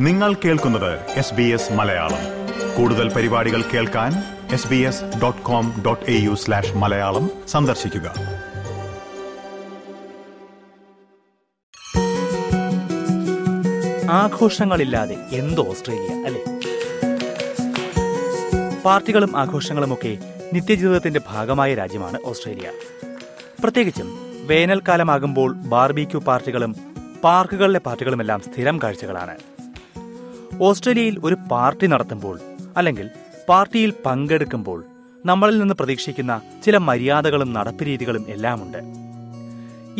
നിങ്ങൾ കേൾക്കുന്നത് S B S Malayalam. കൂടുതൽ പരിപാടികൾ കേൾക്കാൻ S B S dot com dot A U slash Malayalam സന്ദർശിക്കുക. ആഘോഷങ്ങളില്ലാതെ എന്ത് ഓസ്ട്രേലിയ അല്ലേ? പാർട്ടികളും ആഘോഷങ്ങളും ഒക്കെ നിത്യജീവിതത്തിന്റെ ഭാഗമായ രാജ്യമാണ് ഓസ്ട്രേലിയ. പ്രത്യേകിച്ചും വേനൽക്കാലമാകുമ്പോൾ ബാർബിക്യൂ പാർട്ടികളും പാർക്കുകളിലെ പാർട്ടികളുമെല്ലാം സ്ഥിരം കാഴ്ചകളാണ്. ഓസ്ട്രേലിയയിൽ ഒരു പാർട്ടി നടത്തുമ്പോൾ അല്ലെങ്കിൽ പാർട്ടിയിൽ പങ്കെടുക്കുമ്പോൾ നമ്മളിൽ നിന്ന് പ്രതീക്ഷിക്കുന്ന ചില മര്യാദകളും നടപ്പ് എല്ലാമുണ്ട്.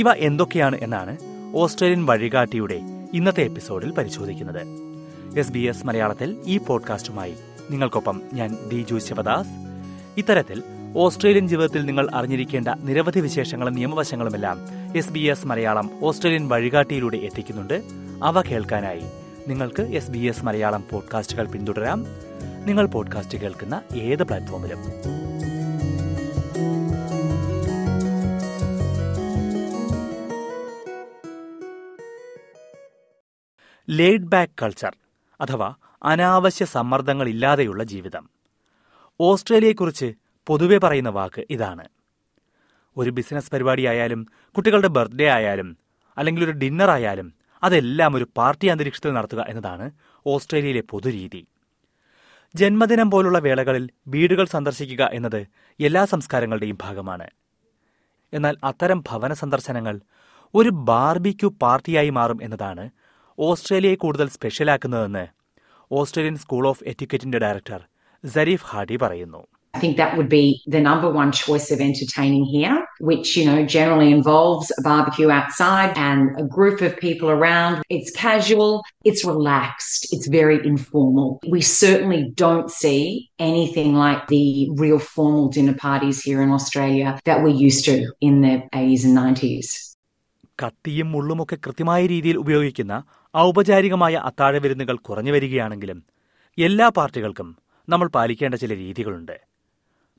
ഇവ എന്തൊക്കെയാണ് എന്നാണ് ഓസ്ട്രേലിയൻ വഴികാട്ടിയുടെ ഇന്നത്തെ എപ്പിസോഡിൽ പരിശോധിക്കുന്നത്. എസ് ബി എസ് മലയാളത്തിൽ ഈ പോഡ്കാസ്റ്റുമായി നിങ്ങൾക്കൊപ്പം ഞാൻ ദിജു ശിവദാസ്. ഇത്തരത്തിൽ ഓസ്ട്രേലിയൻ ജീവിതത്തിൽ നിങ്ങൾ അറിഞ്ഞിരിക്കേണ്ട നിരവധി വിശേഷങ്ങളും നിയമവശങ്ങളുമെല്ലാം S B S Malayalam Australian വഴികാട്ടിയിലൂടെ എത്തിക്കുന്നുണ്ട്. അവ കേൾക്കാനായി നിങ്ങൾക്ക് എസ് ബി എസ് മലയാളം പോഡ്കാസ്റ്റുകൾ പിന്തുടരാം. നിങ്ങൾ പോഡ്കാസ്റ്റ് കേൾക്കുന്ന ഏത് പ്ലാറ്റ്ഫോമിലും. ലേഡ് ബാക്ക് കൾച്ചർ അഥവാ അനാവശ്യ സമ്മർദ്ദങ്ങളില്ലാതെയുള്ള ജീവിതം. ഓസ്ട്രേലിയയെക്കുറിച്ച് പൊതുവെ പറയുന്ന വാക്ക് ഇതാണ്. ഒരു ബിസിനസ് പരിപാടി ആയാലും കുട്ടികളുടെ ബർത്ത്ഡേ ആയാലും അല്ലെങ്കിൽ ഒരു ഡിന്നർ ആയാലും അതെല്ലാം ഒരു പാർട്ടി അന്തരീക്ഷത്തിൽ നടത്തുക എന്നതാണ് ഓസ്ട്രേലിയയിലെ പൊതുരീതി. ജന്മദിനം പോലുള്ള വേളകളിൽ വീടുകൾ സന്ദർശിക്കുക എന്നത് എല്ലാ സംസ്കാരങ്ങളുടെയും ഭാഗമാണ്. എന്നാൽ അത്തരം ഭവന സന്ദർശനങ്ങൾ ഒരു ബാർബിക്യു പാർട്ടിയായി മാറും എന്നതാണ് ഓസ്ട്രേലിയയെ കൂടുതൽ സ്പെഷ്യലാക്കുന്നതെന്ന് ഓസ്ട്രേലിയൻ സ്കൂൾ ഓഫ് എറ്റിക്കറ്റിന്റെ ഡയറക്ടർ സരീഫ് ഹാഡി പറയുന്നു. I think that would be the number one choice of entertaining here, which, you know, generally involves a barbecue outside and a group of people around. It's casual, it's relaxed, it's very informal. We certainly don't see anything like the real formal dinner parties here in Australia that we're used to in the 80s and 90s. കത്തിയും മുള്ളുമൊക്കെ കൃത്യമായ രീതിയിൽ ഉപയോഗിക്കുന്ന ഔപചാരികമായ അത്താഴ വിരുന്നുകൾ കുറഞ്ഞു വരികയാണെങ്കിലും എല്ലാ പാർട്ടികൾക്കും നമ്മൾ പാലിക്കേണ്ട ചില രീതികളുണ്ട്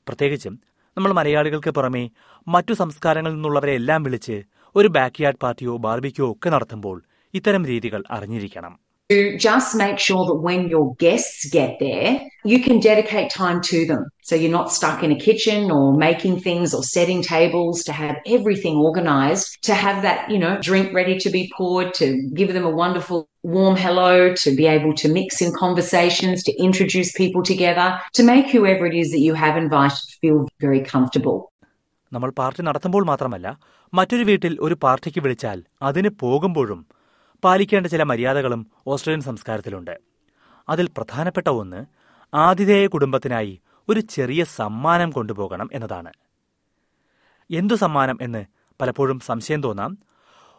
പ്രത്യേകിച്ചും നമ്മൾ മലയാളികൾക്ക് പുറമെ മറ്റു സംസ്കാരങ്ങളിൽ നിന്നുള്ളവരെ എല്ലാം വിളിച്ച് ഒരു ബാക്ക്യാർഡ് പാർട്ടിയോ ബാർബിക്കോ ഒക്കെ നടത്തുമ്പോൾ ഇത്തരം രീതികൾ അറിഞ്ഞിരിക്കണം. to just make sure that when your guests get there, you can dedicate time to them. So you're not stuck in a kitchen or making things or setting tables to have everything organized, to have that, you know, drink ready to be poured, to give them a wonderful warm hello, to be able to mix in conversations, to introduce people together, to make whoever it is that you have invited feel very comfortable. നമ്മൾ party നടത്തുമ്പോൾ മാത്രമല്ല മറ്റൊരു വീട്ടിൽ ഒരു പാർട്ടിക്ക് വിളിച്ചാൽ അതിന് പോകുമ്പോഴും പാലിക്കേണ്ട ചില മര്യാദകളും ഓസ്ട്രേലിയൻ സംസ്കാരത്തിലുണ്ട്. അതിൽ പ്രധാനപ്പെട്ട ഒന്ന് ആതിഥേയ കുടുംബത്തിനായി ഒരു ചെറിയ സമ്മാനം കൊണ്ടുപോകണം എന്നതാണ്. എന്തു സമ്മാനം എന്ന് പലപ്പോഴും സംശയം തോന്നാം.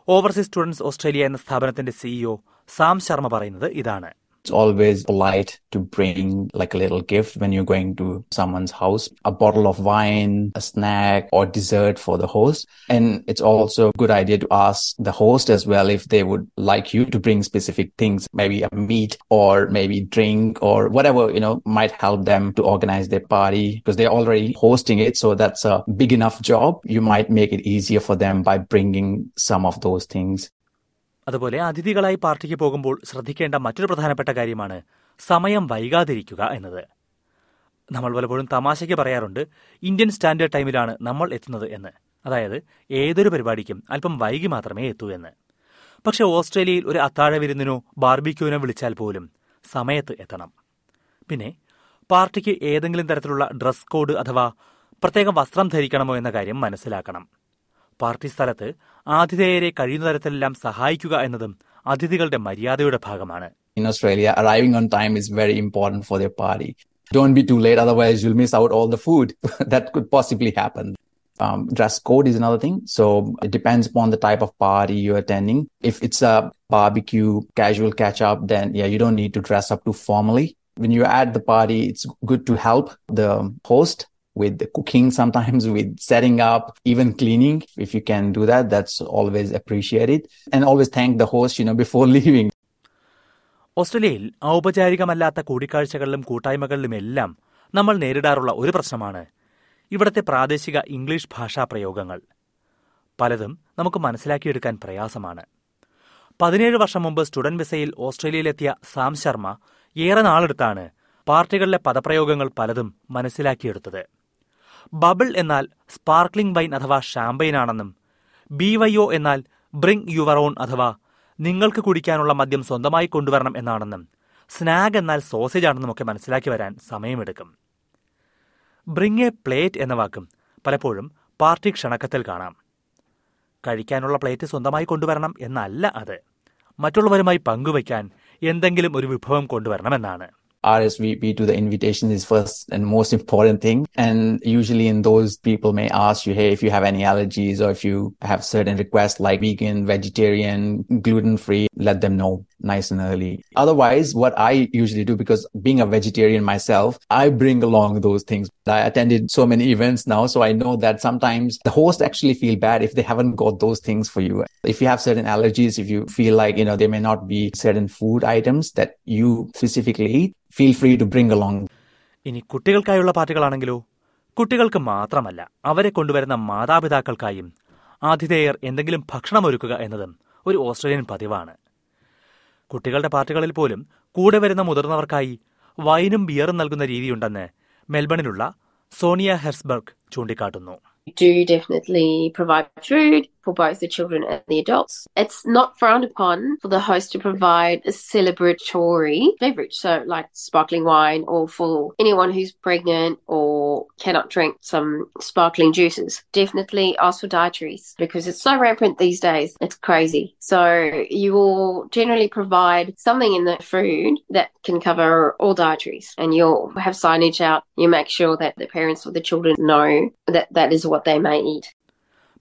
ഓവർസീസ് സ്റ്റുഡൻസ് ഓസ്ട്രേലിയ എന്ന സ്ഥാപനത്തിന്റെ സിഇഒ സാം ശർമ്മ പറയുന്നത് ഇതാണ്. It's always polite to bring like a little gift when you're going to someone's house, a bottle of wine, a snack or dessert for the host. And it's also a good idea to ask the host as well if they would like you to bring specific things, maybe a meat or maybe drink or whatever, you know, might help them to organize their party because they're already hosting it. So that's a big enough job. You might make it easier for them by bringing some of those things. അതുപോലെ അതിഥികളായി പാർട്ടിക്ക് പോകുമ്പോൾ ശ്രദ്ധിക്കേണ്ട മറ്റൊരു പ്രധാനപ്പെട്ട കാര്യമാണ് സമയം വൈകാതിരിക്കുക എന്നത്. നമ്മൾ പലപ്പോഴും തമാശയ്ക്ക് പറയാറുണ്ട് ഇന്ത്യൻ സ്റ്റാൻഡേർഡ് ടൈമിലാണ് നമ്മൾ എത്തുന്നത് എന്ന്. അതായത് ഏതൊരു പരിപാടിക്കും അല്പം വൈകി മാത്രമേ എത്തൂ എന്ന്. പക്ഷെ ഓസ്ട്രേലിയയിൽ ഒരു അത്താഴ വിരുന്നിനോ ബാർബിക്യൂവിനോ വിളിച്ചാൽ പോലും സമയത്ത് എത്തണം. പിന്നെ പാർട്ടിക്ക് ഏതെങ്കിലും തരത്തിലുള്ള ഡ്രസ് കോഡ് അഥവാ പ്രത്യേക വസ്ത്രം ധരിക്കണമോ എന്ന കാര്യം മനസ്സിലാക്കണം. പാർട്ടി സ്ഥലത്ത് ആതിഥേയരെ കഴിയുന്ന തരത്തിലെല്ലാം സഹായിക്കുക എന്നതും അതിഥികളുടെ മര്യാദയുടെ ഭാഗമാണ് in Australia, arriving on time is very important for their party. Don't be too late, otherwise you'll miss out all the food. that could possibly happen. Um, dress code is another thing. So it depends upon the type of party you're attending. If it's a barbecue, casual catch up, then yeah, you don't need to dress up too formally. When you're at the party, it's good to help the host with the cooking sometimes with setting up even cleaning. If you can do that that's always appreciated. And always thank the host you know before leaving. ഓസ്ട്രേലിയയിൽ ഔപചാരികമല്ലാത്ത കൂടിക്കാഴ്ചകളിലും കൂട്ടായ്മകളിലും എല്ലാം നമ്മൾ നേരിടാറുള്ള ഒരു പ്രശ്നമാണ് ഇവിടത്തെ പ്രാദേശിക English ഭാഷാ പ്രയോഗങ്ങൾ. പലതും നമുക്ക് മനസ്സിലാക്കിയെടുക്കാൻ പ്രയാസമാണ്. പതിനേഴ് വർഷം മുമ്പ് സ്റ്റുഡന്റ് വിസയിൽ ഓസ്ട്രേലിയയിലെത്തിയ സാം ശർമ്മ ഏറെ നാളെടുത്താണ് പാർട്ടികളിലെ പദപ്രയോഗങ്ങൾ പലതും മനസ്സിലാക്കിയെടുത്തത്. ബബിൾ എന്നാൽ സ്പാർക്ലിംഗ് വൈൻ അഥവാ ആണെന്നും ബി വൈ ഒ എന്നാൽ ബ്രിങ് യുവർ ഓൺ അഥവാ നിങ്ങൾക്ക് കുടിക്കാനുള്ള മദ്യം സ്വന്തമായി കൊണ്ടുവരണം എന്നാണെന്നും സ്നാഗ് എന്നാൽ സോസേജ് ആണെന്നും ഒക്കെ മനസ്സിലാക്കി വരാൻ സമയമെടുക്കും. ബ്രിങ് എ പ്ലേറ്റ് എന്ന വാക്കും പലപ്പോഴും പാർട്ടി ക്ഷണക്കത്തിൽ കാണാം. കഴിക്കാനുള്ള പ്ലേറ്റ് സ്വന്തമായി കൊണ്ടുവരണം എന്നല്ല അത്. മറ്റുള്ളവരുമായി പങ്കുവയ്ക്കാൻ എന്തെങ്കിലും ഒരു വിഭവം കൊണ്ടുവരണമെന്നാണ്. RSVP to the invitation is first and most important thing. And usually in those people may ask you, Hey, if you have any allergies or if you have certain requests like vegan, vegetarian, gluten free, let them know nice and early. Otherwise, what I usually do, because being a vegetarian myself, I bring along those things. I attended so many events now. So I know that sometimes the host actually feel bad if they haven't got those things for you. If you have certain allergies, if you feel like, you know, there may not be certain food items that you specifically eat, feel free to bring along ഇനി കുട്ടികൾക്കായുള്ള പാട്ടുകളാണെങ്കിലോ? കുട്ടികൾക്ക് മാത്രമല്ല അവരെ കൊണ്ടുവരുന്ന മാതാപിതാക്കൾക്കായും ആതിഥേയർ എന്തെങ്കിലും ഭക്ഷണം ഒരുക്കുക എന്നതും ഒരു ഓസ്ട്രേലിയൻ പതിവാണ്. കുട്ടികളുടെ പാർട്ടികളിൽ പോലും കൂടെ വരുന്ന മുതിർന്നവർക്കായി വൈനും ബിയറും നൽകുന്ന രീതിയുണ്ടെന്ന് മെൽബണിലുള്ള സോണിയ ഹെർസ്ബർഗ് ചൂണ്ടിക്കാട്ടുന്നു. Do definitely provide food. For both the children and the adults. It's not frowned upon for the host to provide a celebratory beverage, so like sparkling wine or for anyone who's pregnant or cannot drink some sparkling juices. Definitely ask for dietaries because it's so rampant these days. It's crazy. So you will generally provide something in the food that can cover all dietaries and you'll have signage out. You make sure that the parents or the children know that that is what they may eat.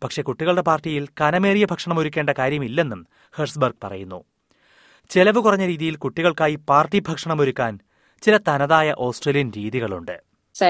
പക്ഷെ കുട്ടികളുടെ പാർട്ടിയിൽ കനമേറിയ ഭക്ഷണം ഒരുക്കേണ്ട കാര്യമില്ലെന്നും ഹെർസ്ബർഗ് പറയുന്നു ചെലവ് കുറഞ്ഞ രീതിയിൽ കുട്ടികൾക്കായി പാർട്ടി ഭക്ഷണം ഒരുക്കാൻ ചില തനതായ ഓസ്ട്രേലിയൻ രീതികളുണ്ട്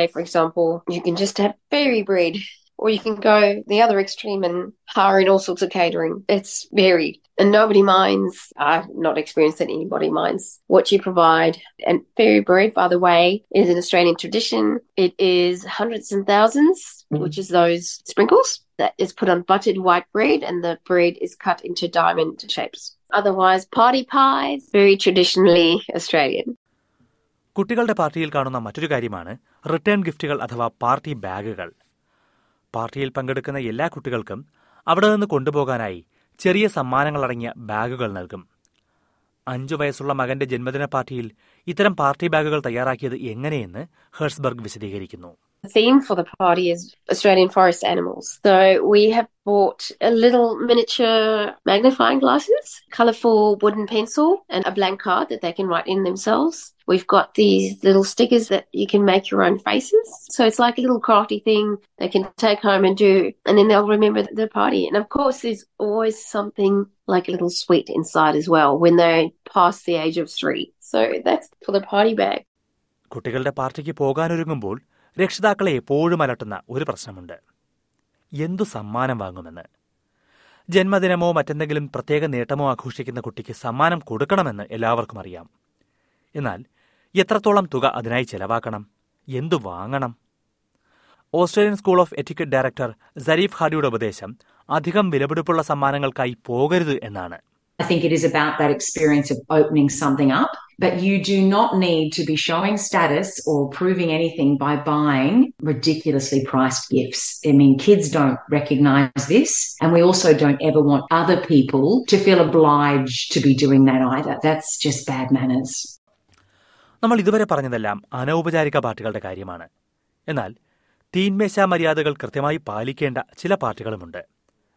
for example, you can just have fairy bread, or you can go the other extreme and hire in all sorts of catering. It's varied. And nobody minds. I've not experienced that anybody minds what you provide. And fairy bread, by the way, is an Australian tradition. It is hundreds and 1000s which is those sprinkles that is put on buttered white bread, and the bread is cut into diamond shapes. Otherwise, party pies, very traditionally Australian. കുട്ടികളുടെ പാർട്ടിയിൽ കാണുന്ന മറ്റൊരു കാര്യമാണ് return ഗിഫ്റ്റുകൾ അഥവാ party ബാഗുകൾ പാർട്ടിയിൽ പങ്കെടുക്കുന്ന എല്ലാ കുട്ടികൾക്കും അവിടെ നിന്ന് കൊണ്ടുപോകാനായി ചെറിയ സമ്മാനങ്ങളടങ്ങിയ ബാഗുകൾ നൽകും. അഞ്ചു വയസ്സുള്ള മകന്റെ ജന്മദിന പാർട്ടിയിൽ ഇത്തരം പാർട്ടി ബാഗുകൾ തയ്യാറാക്കിയത് എങ്ങനെയെന്ന് ഹെർസ്ബർഗ് വിശദീകരിക്കുന്നു. theme for the party is Australian forest animals. So we have bought a little miniature magnifying glasses, colourful wooden pencil, and a blank card that they can write in themselves. We've got these little stickers that you can make your own faces. So it's like a little crafty thing they can take home and do, and then they'll remember the party. And of course, there's always something like a little sweet inside as well when they pass the age of three. So that's for the party bag. കുട്ടികളുടെ പാർട്ടിക്ക് പോകാനൊരുങ്ങുമ്പോൾ രക്ഷിതാക്കളെ എപ്പോഴും അലട്ടുന്ന ഒരു പ്രശ്നമുണ്ട്. എന്തു സമ്മാനം വാങ്ങുമെന്ന്? ജന്മദിനമോ മറ്റെന്തെങ്കിലും പ്രത്യേക നേട്ടമോ ആഘോഷിക്കുന്ന കുട്ടിക്ക് സമ്മാനം കൊടുക്കണമെന്ന് എല്ലാവർക്കും അറിയാം. എന്നാൽ എത്രത്തോളം തുക അതിനായി ചെലവാക്കണം? എന്തു വാങ്ങണം? Australian school of etiquette director Zarif ഹാഡിയുടെ ഉപദേശം അധികം വിലപിടിപ്പുള്ള സമ്മാനങ്ങൾക്കായി പോകരുത് എന്നാണ്. I think it is about that experience of opening something up, but you do not need to be showing status or proving anything by buying ridiculously priced gifts. I mean, kids don't recognize this, and we also don't ever want other people to feel obliged to be doing that either. That's just bad manners. നമ്മൾ ഇതുവരെ പറഞ്ഞതെല്ലാം അനൗപചാരിക പാർട്ടികളുടെ കാര്യമാണ് എന്നാൽ തീന്മേശ മര്യാദകൾ കൃത്യമായി പാലിക്കേണ്ട ചില പാർട്ടികളുമുണ്ട്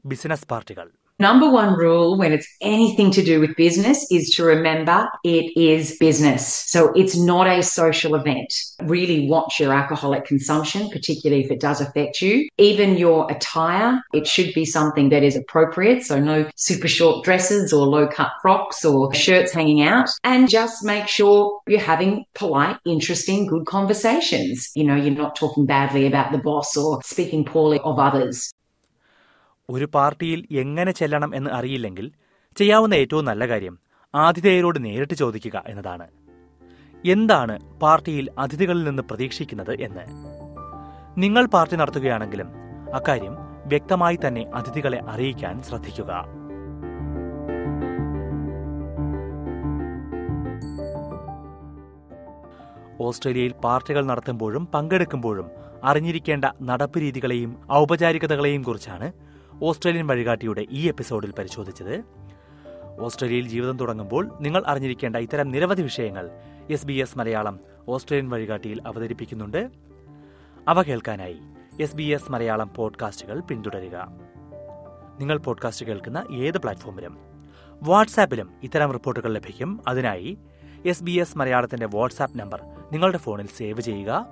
ബിസിനസ് പാർട്ടികൾ Number one rule when it's anything to do with business is to remember it is business. So it's not a social event. Really watch your alcoholic consumption, particularly if it does affect you. Even your attire, it should be something that is appropriate. So no super short dresses or low cut frocks or shirts hanging out. And just make sure you're having polite, interesting, good conversations. You know, you're not talking badly about the boss or speaking poorly of others. ഒരു പാർട്ടിയിൽ എങ്ങനെ ചെല്ലണം എന്ന് അറിയില്ലെങ്കിൽ ചെയ്യാവുന്ന ഏറ്റവും നല്ല കാര്യം ആതിഥേയരോട് നേരിട്ട് ചോദിക്കുക എന്നതാണ്. എന്താണ് പാർട്ടിയിൽ അതിഥികളിൽ നിന്ന് പ്രതീക്ഷിക്കുന്നത് എന്ന്? നിങ്ങൾ പാർട്ടി നടത്തുകയാണെങ്കിലും അക്കാര്യം വ്യക്തമായി തന്നെ അതിഥികളെ അറിയിക്കാൻ ശ്രദ്ധിക്കുക. ഓസ്ട്രേലിയയിൽ പാർട്ടികൾ നടത്തുമ്പോഴും പങ്കെടുക്കുമ്പോഴും അറിഞ്ഞിരിക്കേണ്ട നടപ്പ് രീതികളെയും ഔപചാരികതകളെയും കുറിച്ചാണ് ഓസ്ട്രേലിയൻ വഴികാട്ടിയുടെ ഈ എപ്പിസോഡിൽ പരിശോധിച്ചത്. ഓസ്ട്രേലിയയിൽ ജീവിതം തുടങ്ങുമ്പോൾ നിങ്ങൾ അറിഞ്ഞിരിക്കേണ്ട ഇത്തരം നിരവധി വിഷയങ്ങൾ S B S Malayalam Australian വഴികാട്ടിയിൽ അവതരിപ്പിക്കുന്നുണ്ട്. അവ കേൾക്കാനായി എസ് ബി എസ് മലയാളം പോഡ്കാസ്റ്റുകൾ പിന്തുടരുക. നിങ്ങൾ പോഡ്കാസ്റ്റ് കേൾക്കുന്ന ഏത് പ്ലാറ്റ്ഫോമിലും വാട്സാപ്പിലും ഇത്തരം റിപ്പോർട്ടുകൾ ലഭിക്കും. അതിനായി എസ് ബി എസ് മലയാളത്തിന്റെ വാട്സാപ്പ് നമ്പർ നിങ്ങളുടെ ഫോണിൽ സേവ് ചെയ്യുക.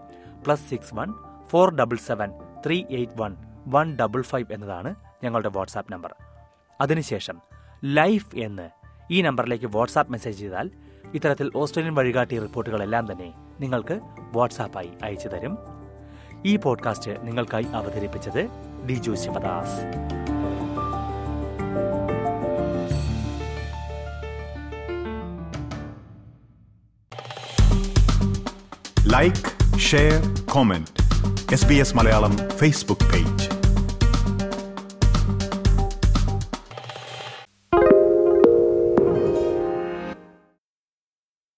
Plus six one four double seven three eight one one double five എന്നതാണ് ഞങ്ങളുടെ വാട്സാപ്പ് നമ്പർ. അതിനുശേഷം ലൈഫ് എന്ന് ഈ നമ്പറിലേക്ക് വാട്സാപ്പ് മെസ്സേജ് ചെയ്താൽ ഇത്തരത്തിൽ ഓസ്ട്രേലിയൻ വഴികാട്ടി റിപ്പോർട്ടുകളെല്ലാം തന്നെ നിങ്ങൾക്ക് വാട്സാപ്പായി അയച്ചു തരും. ഈ പോഡ്കാസ്റ്റ് നിങ്ങൾക്കായി അവതരിപ്പിച്ചത് Diju Sivadas. Like share comment S B S Malayalam Facebook page